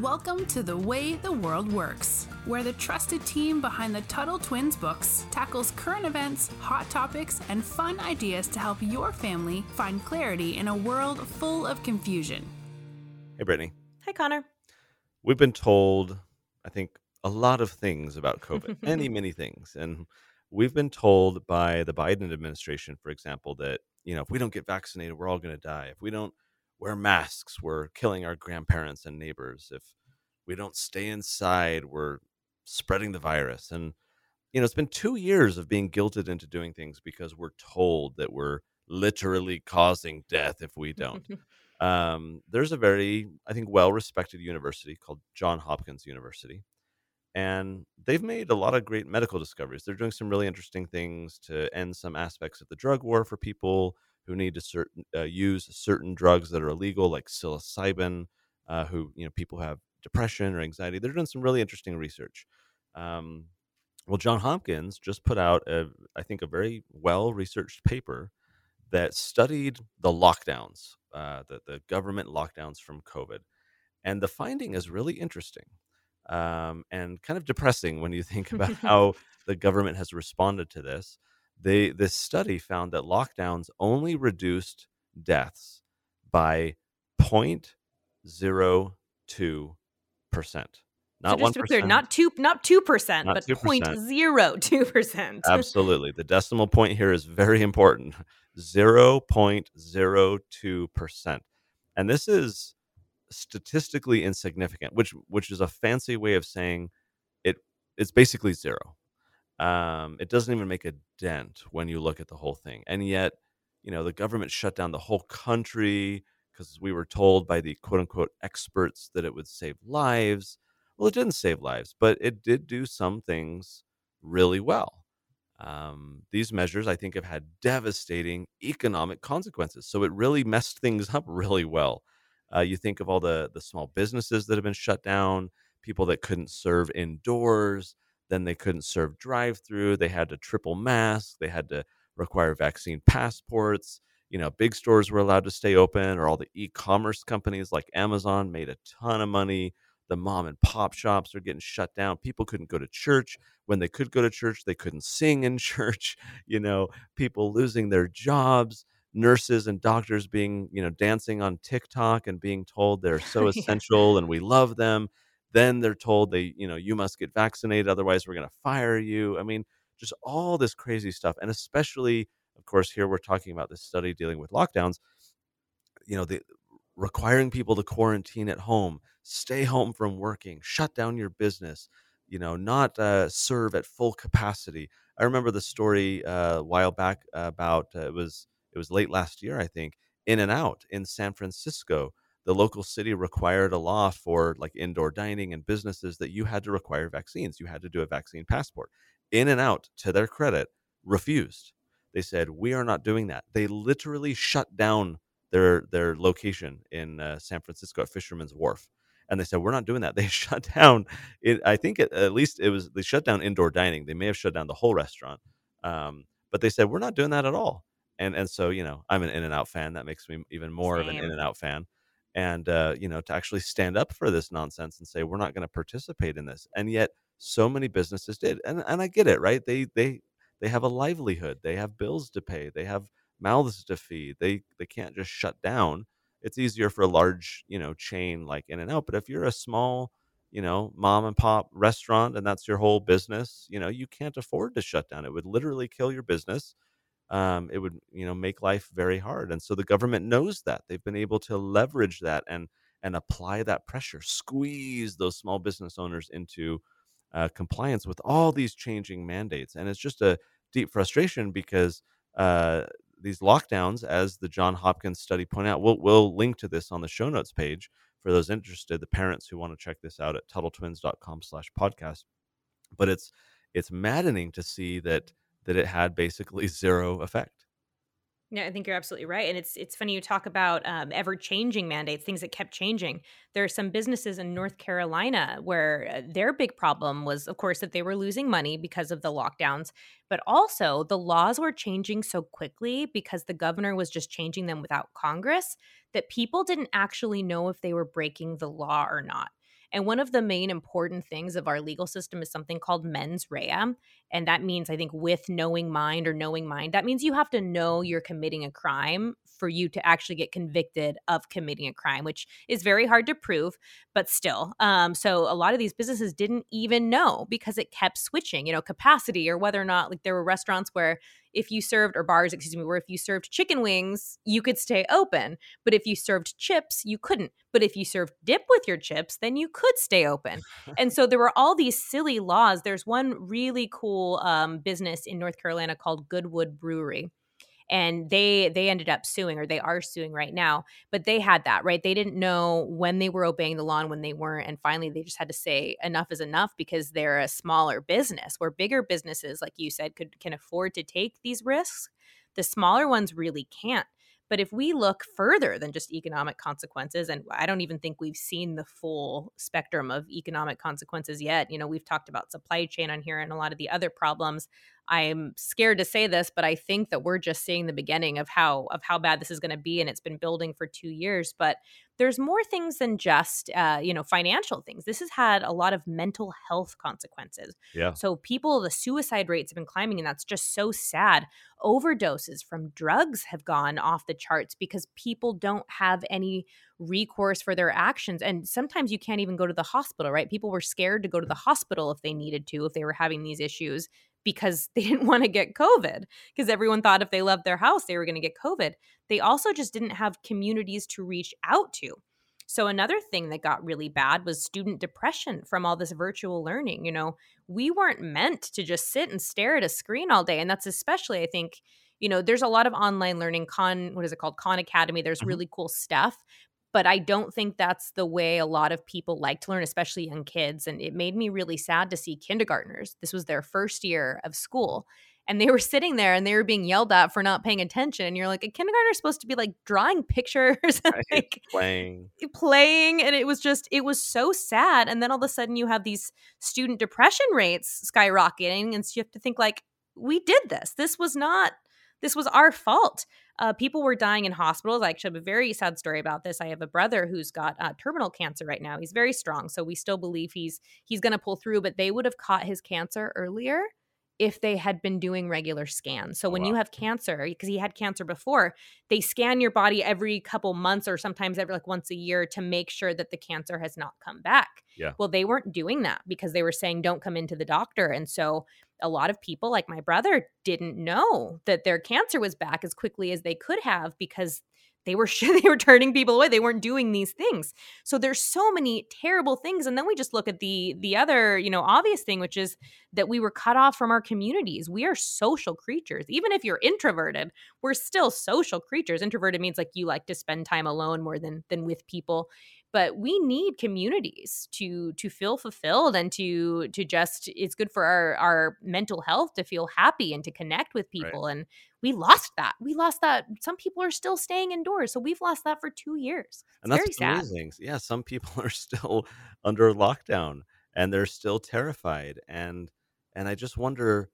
Welcome to The Way the World Works, where the trusted team behind the Tuttle Twins books tackles current events, hot topics, and fun ideas to help your family find clarity in a world full of confusion. Hey, Brittany. Hi, Connor. We've been told, I think, a lot of things about COVID, many, many things. And we've been told by the Biden administration, for example, that, you know, if we don't get vaccinated, we're all going to die. If we don't wear masks, we're killing our grandparents and neighbors. If we don't stay inside, we're spreading the virus. And, you know, it's been two years of being guilted into doing things because we're told that we're literally causing death if we don't. um, there's a very, I think, well respected university called John Hopkins University. And they've made a lot of great medical discoveries. They're doing some really interesting things to end some aspects of the drug war for people who need to certain uh, use certain drugs that are illegal, like psilocybin. Uh, who you know people have depression or anxiety. They're doing some really interesting research. Um, well, John Hopkins just put out, a, I think, a very well researched paper that studied the lockdowns, uh, the, the government lockdowns from COVID. And the finding is really interesting um, and kind of depressing when you think about how the government has responded to this they this study found that lockdowns only reduced deaths by 0.02 percent. Not just one be clear, not two, not two percent, but 0.02 percent. Absolutely, the decimal point here is very important. Zero point zero two percent, and this is statistically insignificant, which which is a fancy way of saying it. It's basically zero. Um, it doesn't even make a dent when you look at the whole thing. And yet, you know, the government shut down the whole country because we were told by the quote unquote experts that it would save lives. Well, it didn't save lives, but it did do some things really well. Um, these measures, I think, have had devastating economic consequences. So it really messed things up really well. Uh, you think of all the the small businesses that have been shut down, people that couldn't serve indoors, then they couldn't serve drive through. They had to triple mask. They had to require vaccine passports. You know, big stores were allowed to stay open, or all the e commerce companies like Amazon made a ton of money. The mom and pop shops are getting shut down. People couldn't go to church. When they could go to church, they couldn't sing in church. You know, people losing their jobs nurses and doctors being you know dancing on tiktok and being told they're so essential and we love them then they're told they, you know, you must get vaccinated, otherwise we're going to fire you. I mean, just all this crazy stuff. And especially, of course, here we're talking about this study dealing with lockdowns. You know, the requiring people to quarantine at home, stay home from working, shut down your business, you know, not uh, serve at full capacity. I remember the story uh, a while back about uh, it was it was late last year, I think, In and Out in San Francisco the local city required a law for like indoor dining and businesses that you had to require vaccines. You had to do a vaccine passport. In and out, to their credit, refused. They said, "We are not doing that." They literally shut down their their location in uh, San Francisco at Fisherman's Wharf, and they said, "We're not doing that." They shut down. It, I think it, at least it was they shut down indoor dining. They may have shut down the whole restaurant, um, but they said, "We're not doing that at all." And and so you know, I'm an In and Out fan. That makes me even more Same. of an In and Out fan and uh, you know to actually stand up for this nonsense and say we're not going to participate in this and yet so many businesses did and and I get it right? They they they have a livelihood they have bills to pay they have mouths to feed they they can't just shut down. It's easier for a large you know chain like in and out but if you're a small you know mom and pop restaurant and that's your whole business you know you can't afford to shut down. It would literally kill your business um, it would you know make life very hard and so the government knows that they've been able to leverage that and and apply that pressure squeeze those small business owners into uh, compliance with all these changing mandates and it's just a deep frustration because uh, these lockdowns as the john hopkins study point out we'll, we'll link to this on the show notes page for those interested the parents who want to check this out at tuttletwins.com slash podcast but it's it's maddening to see that that it had basically zero effect. Yeah, I think you're absolutely right, and it's it's funny you talk about um, ever changing mandates, things that kept changing. There are some businesses in North Carolina where uh, their big problem was, of course, that they were losing money because of the lockdowns, but also the laws were changing so quickly because the governor was just changing them without Congress that people didn't actually know if they were breaking the law or not. And one of the main important things of our legal system is something called mens rea. And that means, I think, with knowing mind or knowing mind, that means you have to know you're committing a crime for you to actually get convicted of committing a crime, which is very hard to prove, but still. Um, so a lot of these businesses didn't even know because it kept switching, you know, capacity or whether or not, like, there were restaurants where if you served, or bars, excuse me, where if you served chicken wings, you could stay open. But if you served chips, you couldn't. But if you served dip with your chips, then you could stay open. and so there were all these silly laws. There's one really cool um, business in North Carolina called Goodwood Brewery and they they ended up suing or they are suing right now but they had that right they didn't know when they were obeying the law and when they weren't and finally they just had to say enough is enough because they're a smaller business where bigger businesses like you said could can afford to take these risks the smaller ones really can't but if we look further than just economic consequences, and I don't even think we've seen the full spectrum of economic consequences yet, you know, we've talked about supply chain on here and a lot of the other problems. I'm scared to say this, but I think that we're just seeing the beginning of how of how bad this is going to be, and it's been building for two years. But there's more things than just uh, you know financial things. This has had a lot of mental health consequences. Yeah. So people, the suicide rates have been climbing, and that's just so sad. Overdoses from drugs have gone off the charts because people don't have any recourse for their actions, and sometimes you can't even go to the hospital. Right? People were scared to go to the hospital if they needed to, if they were having these issues because they didn't want to get COVID because everyone thought if they left their house, they were going to get COVID. They also just didn't have communities to reach out to. So, another thing that got really bad was student depression from all this virtual learning. You know, we weren't meant to just sit and stare at a screen all day. And that's especially, I think, you know, there's a lot of online learning, Khan, what is it called? Khan Academy. There's mm-hmm. really cool stuff but I don't think that's the way a lot of people like to learn, especially young kids. And it made me really sad to see kindergartners. This was their first year of school. And they were sitting there and they were being yelled at for not paying attention. And you're like, a kindergartner is supposed to be like drawing pictures and like playing. Playing. And it was just, it was so sad. And then all of a sudden you have these student depression rates skyrocketing. And so you have to think like, we did this. This was not this was our fault. Uh, people were dying in hospitals. I actually have a very sad story about this. I have a brother who's got uh, terminal cancer right now. He's very strong, so we still believe he's he's going to pull through. But they would have caught his cancer earlier if they had been doing regular scans. So oh, when wow. you have cancer, because he had cancer before, they scan your body every couple months or sometimes every like once a year to make sure that the cancer has not come back. Yeah. Well, they weren't doing that because they were saying don't come into the doctor. And so a lot of people like my brother didn't know that their cancer was back as quickly as they could have because they were they were turning people away. They weren't doing these things. So there's so many terrible things. And then we just look at the the other you know obvious thing which is that we were cut off from our communities. We are social creatures. Even if you're introverted we're still social creatures. Introverted means like you like to spend time alone more than than with people but we need communities to to feel fulfilled and to to just it's good for our our mental health to feel happy and to connect with people right. and we lost that. We lost that. Some people are still staying indoors so we've lost that for two years. It's and that's amazing. Sad. yeah some people are still under lockdown and they're still terrified and and i just wonder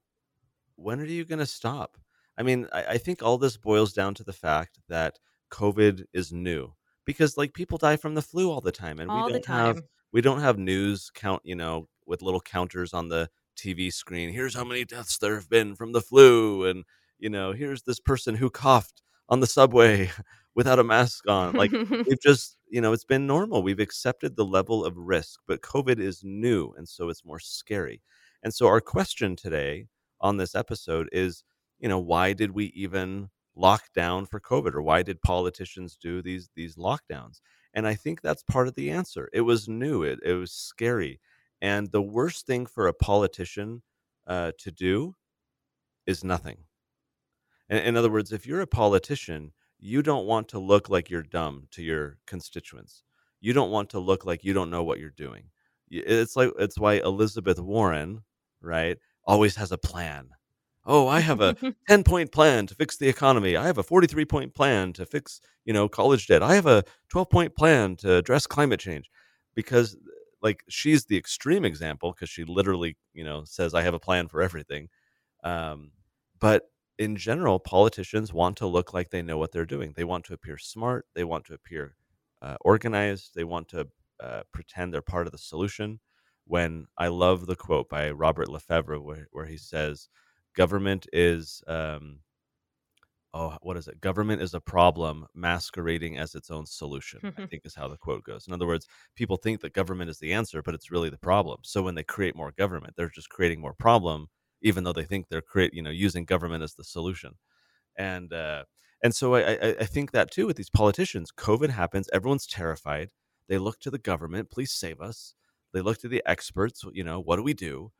when are you going to stop? I mean I, I think all this boils down to the fact that covid is new because like people die from the flu all the time and all we don't have we don't have news count you know with little counters on the tv screen here's how many deaths there have been from the flu and you know here's this person who coughed on the subway without a mask on like we've just you know it's been normal we've accepted the level of risk but covid is new and so it's more scary. And so our question today on this episode is you know why did we even lockdown for COVID, or why did politicians do these these lockdowns? And I think that's part of the answer. It was new. It it was scary, and the worst thing for a politician uh, to do is nothing. In, in other words, if you're a politician, you don't want to look like you're dumb to your constituents. You don't want to look like you don't know what you're doing. It's like it's why Elizabeth Warren, right, always has a plan oh i have a 10 point plan to fix the economy. I have a 43 point plan to fix you know college debt. I have a 12 point plan to address climate change because like she's the extreme example because she literally you know says i have a plan for everything. Um, but in general politicians want to look like they know what they're doing. They want to appear smart. They want to appear uh, organized. They want to uh, pretend they're part of the solution. When I love the quote by Robert LeFevre, where, where he says, "Government is." Um, oh, what is it? Government is a problem masquerading as its own solution, I think is how the quote goes. In other words, people think that government is the answer, but it's really the problem. So when they create more government, they're just creating more problem, even though they think they're create, you know, using government as the solution. And uh, and so I, I, I think that too with these politicians, COVID happens, everyone's terrified. They look to the government, please save us. They look to the experts, you know, what do we do?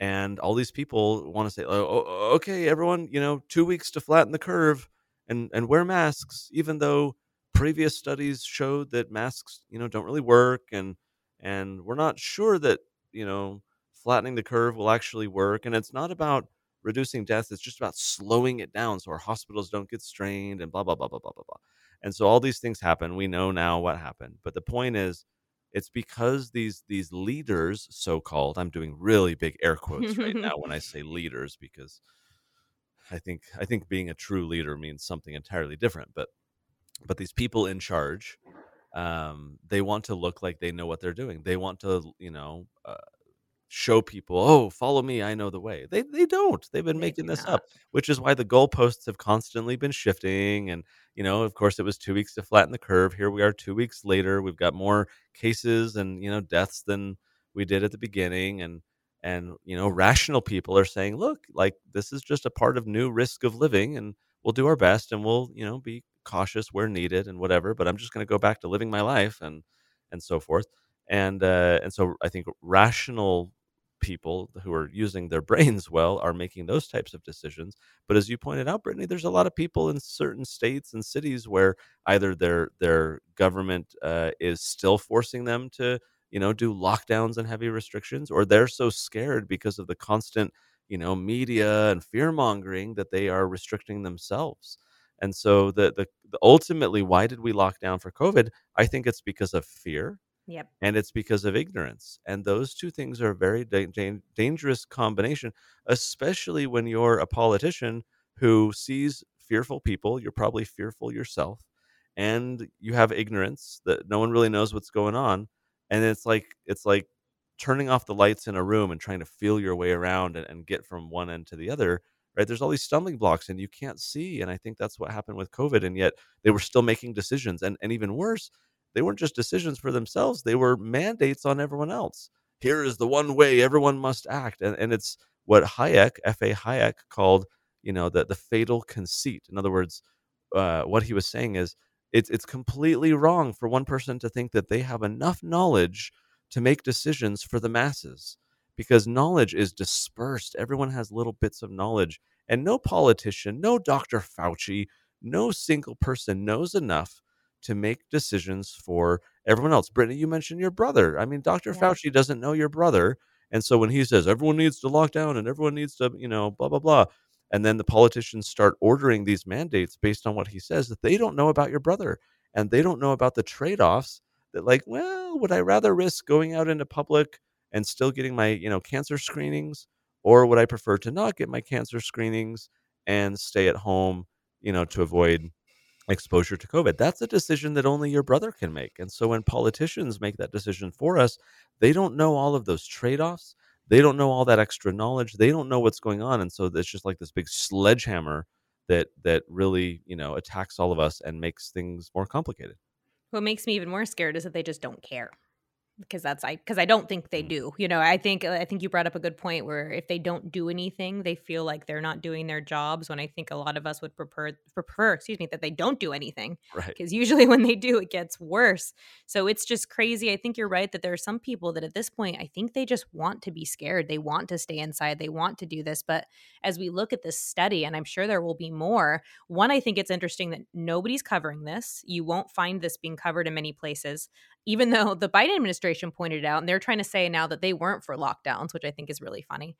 And all these people want to say, oh, oh, okay, everyone, you know, two weeks to flatten the curve and and wear masks, even though previous studies showed that masks, you know, don't really work, and and we're not sure that you know flattening the curve will actually work, and it's not about reducing deaths; it's just about slowing it down so our hospitals don't get strained and blah blah blah blah blah blah blah. And so all these things happen. We know now what happened, but the point is it's because these these leaders so called i'm doing really big air quotes right now when i say leaders because i think i think being a true leader means something entirely different but but these people in charge um they want to look like they know what they're doing they want to you know uh, show people, oh, follow me, I know the way. They they don't. They've been They making this not. up, which is why the goalposts have constantly been shifting. And you know, of course, it was two weeks to flatten the curve. Here we are, two weeks later. We've got more cases and you know deaths than we did at the beginning. And and you know, rational people are saying, look, like this is just a part of new risk of living, and we'll do our best, and we'll you know be cautious where needed and whatever. But I'm just going to go back to living my life and and so forth and uh, and so I think rational people who are using their brains well are making those types of decisions. But as you pointed out, Brittany, there's a lot of people in certain states and cities where either their their government uh, is still forcing them to you know do lockdowns and heavy restrictions, or they're so scared because of the constant you know media and fear mongering that they are restricting themselves. And so the, the the ultimately, why did we lock down for COVID? I think it's because of fear Yep. and it's because of ignorance and those two things are a very da- dan- dangerous combination especially when you're a politician who sees fearful people you're probably fearful yourself and you have ignorance that no one really knows what's going on and it's like it's like turning off the lights in a room and trying to feel your way around and, and get from one end to the other right there's all these stumbling blocks and you can't see and i think that's what happened with covid and yet they were still making decisions and, and even worse they weren't just decisions for themselves they were mandates on everyone else. Here is the one way everyone must act and, and it's what hayek fa hayek called you know the, the fatal conceit. In other words uh, what he was saying is it's it's completely wrong for one person to think that they have enough knowledge to make decisions for the masses because knowledge is dispersed. Everyone has little bits of knowledge and no politician no dr fauci no single person knows enough to make decisions for everyone else. Brittany, you mentioned your brother. I mean, Dr. Yeah. Fauci doesn't know your brother. And so when he says everyone needs to lock down and everyone needs to, you know, blah, blah, blah. And then the politicians start ordering these mandates based on what he says that they don't know about your brother and they don't know about the trade offs that, like, well, would I rather risk going out into public and still getting my, you know, cancer screenings? Or would I prefer to not get my cancer screenings and stay at home, you know, to avoid exposure to COVID. That's a decision that only your brother can make. And so when politicians make that decision for us, they don't know all of those trade offs. They don't know all that extra knowledge. They don't know what's going on. And so it's just like this big sledgehammer that that really, you know, attacks all of us and makes things more complicated. What makes me even more scared is that they just don't care. Because that's I because I don't think they Mm. do. You know, I think I think you brought up a good point where if they don't do anything, they feel like they're not doing their jobs. When I think a lot of us would prefer prefer, excuse me, that they don't do anything. Right. because usually when they do it gets worse so it's just crazy i think you're right that there are some people that at this point i think they just want to be scared they want to stay inside they want to do this but as we look at this study and i'm sure there will be more one i think it's interesting that nobody's covering this you won't find this being covered in many places even though the biden administration pointed out and they're trying to say now that they weren't for lockdowns which i think is really funny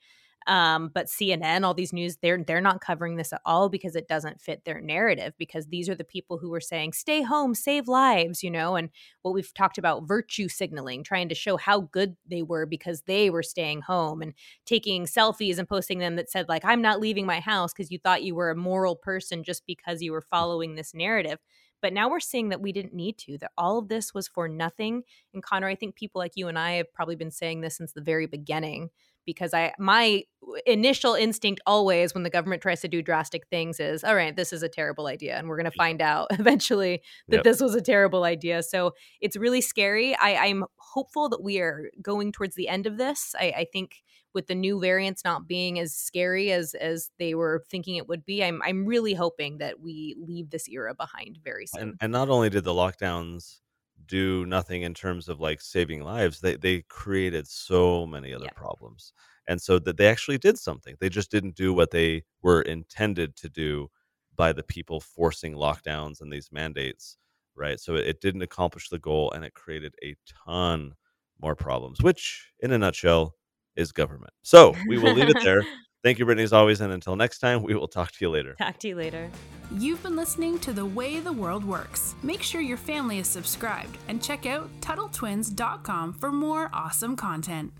um, but CNN, all these news, they're they're not covering this at all because it doesn't fit their narrative. Because these are the people who were saying, "Stay home, save lives," you know, and what we've talked about virtue signaling, trying to show how good they were because they were staying home and taking selfies and posting them that said like, "I'm not leaving my house" because you thought you were a moral person just because you were following this narrative. But now we're seeing that we didn't need to, that all of this was for nothing. And Connor, I think people like you and I have probably been saying this since the very beginning because I my initial instinct always when the government tries to do drastic things is all right this is a terrible idea and we're going to find out eventually that yep. this was a terrible idea so it's really scary I, i'm hopeful that we are going towards the end of this I, I think with the new variants not being as scary as as they were thinking it would be i'm i'm really hoping that we leave this era behind very soon. and, and not only did the lockdowns do nothing in terms of like saving lives they they created so many other problems. And so that they actually did something. They just didn't do what they were intended to do by the people forcing lockdowns and these mandates right? So it, it didn't accomplish the goal and it created a ton more problems which in a nutshell is government so we will leave it there Thank you, Brittany, as always. And until next time, we will talk to you later. Talk to you later. You've been listening to The Way the World Works. Make sure your family is subscribed and check out TuttleTwins.com for more awesome content.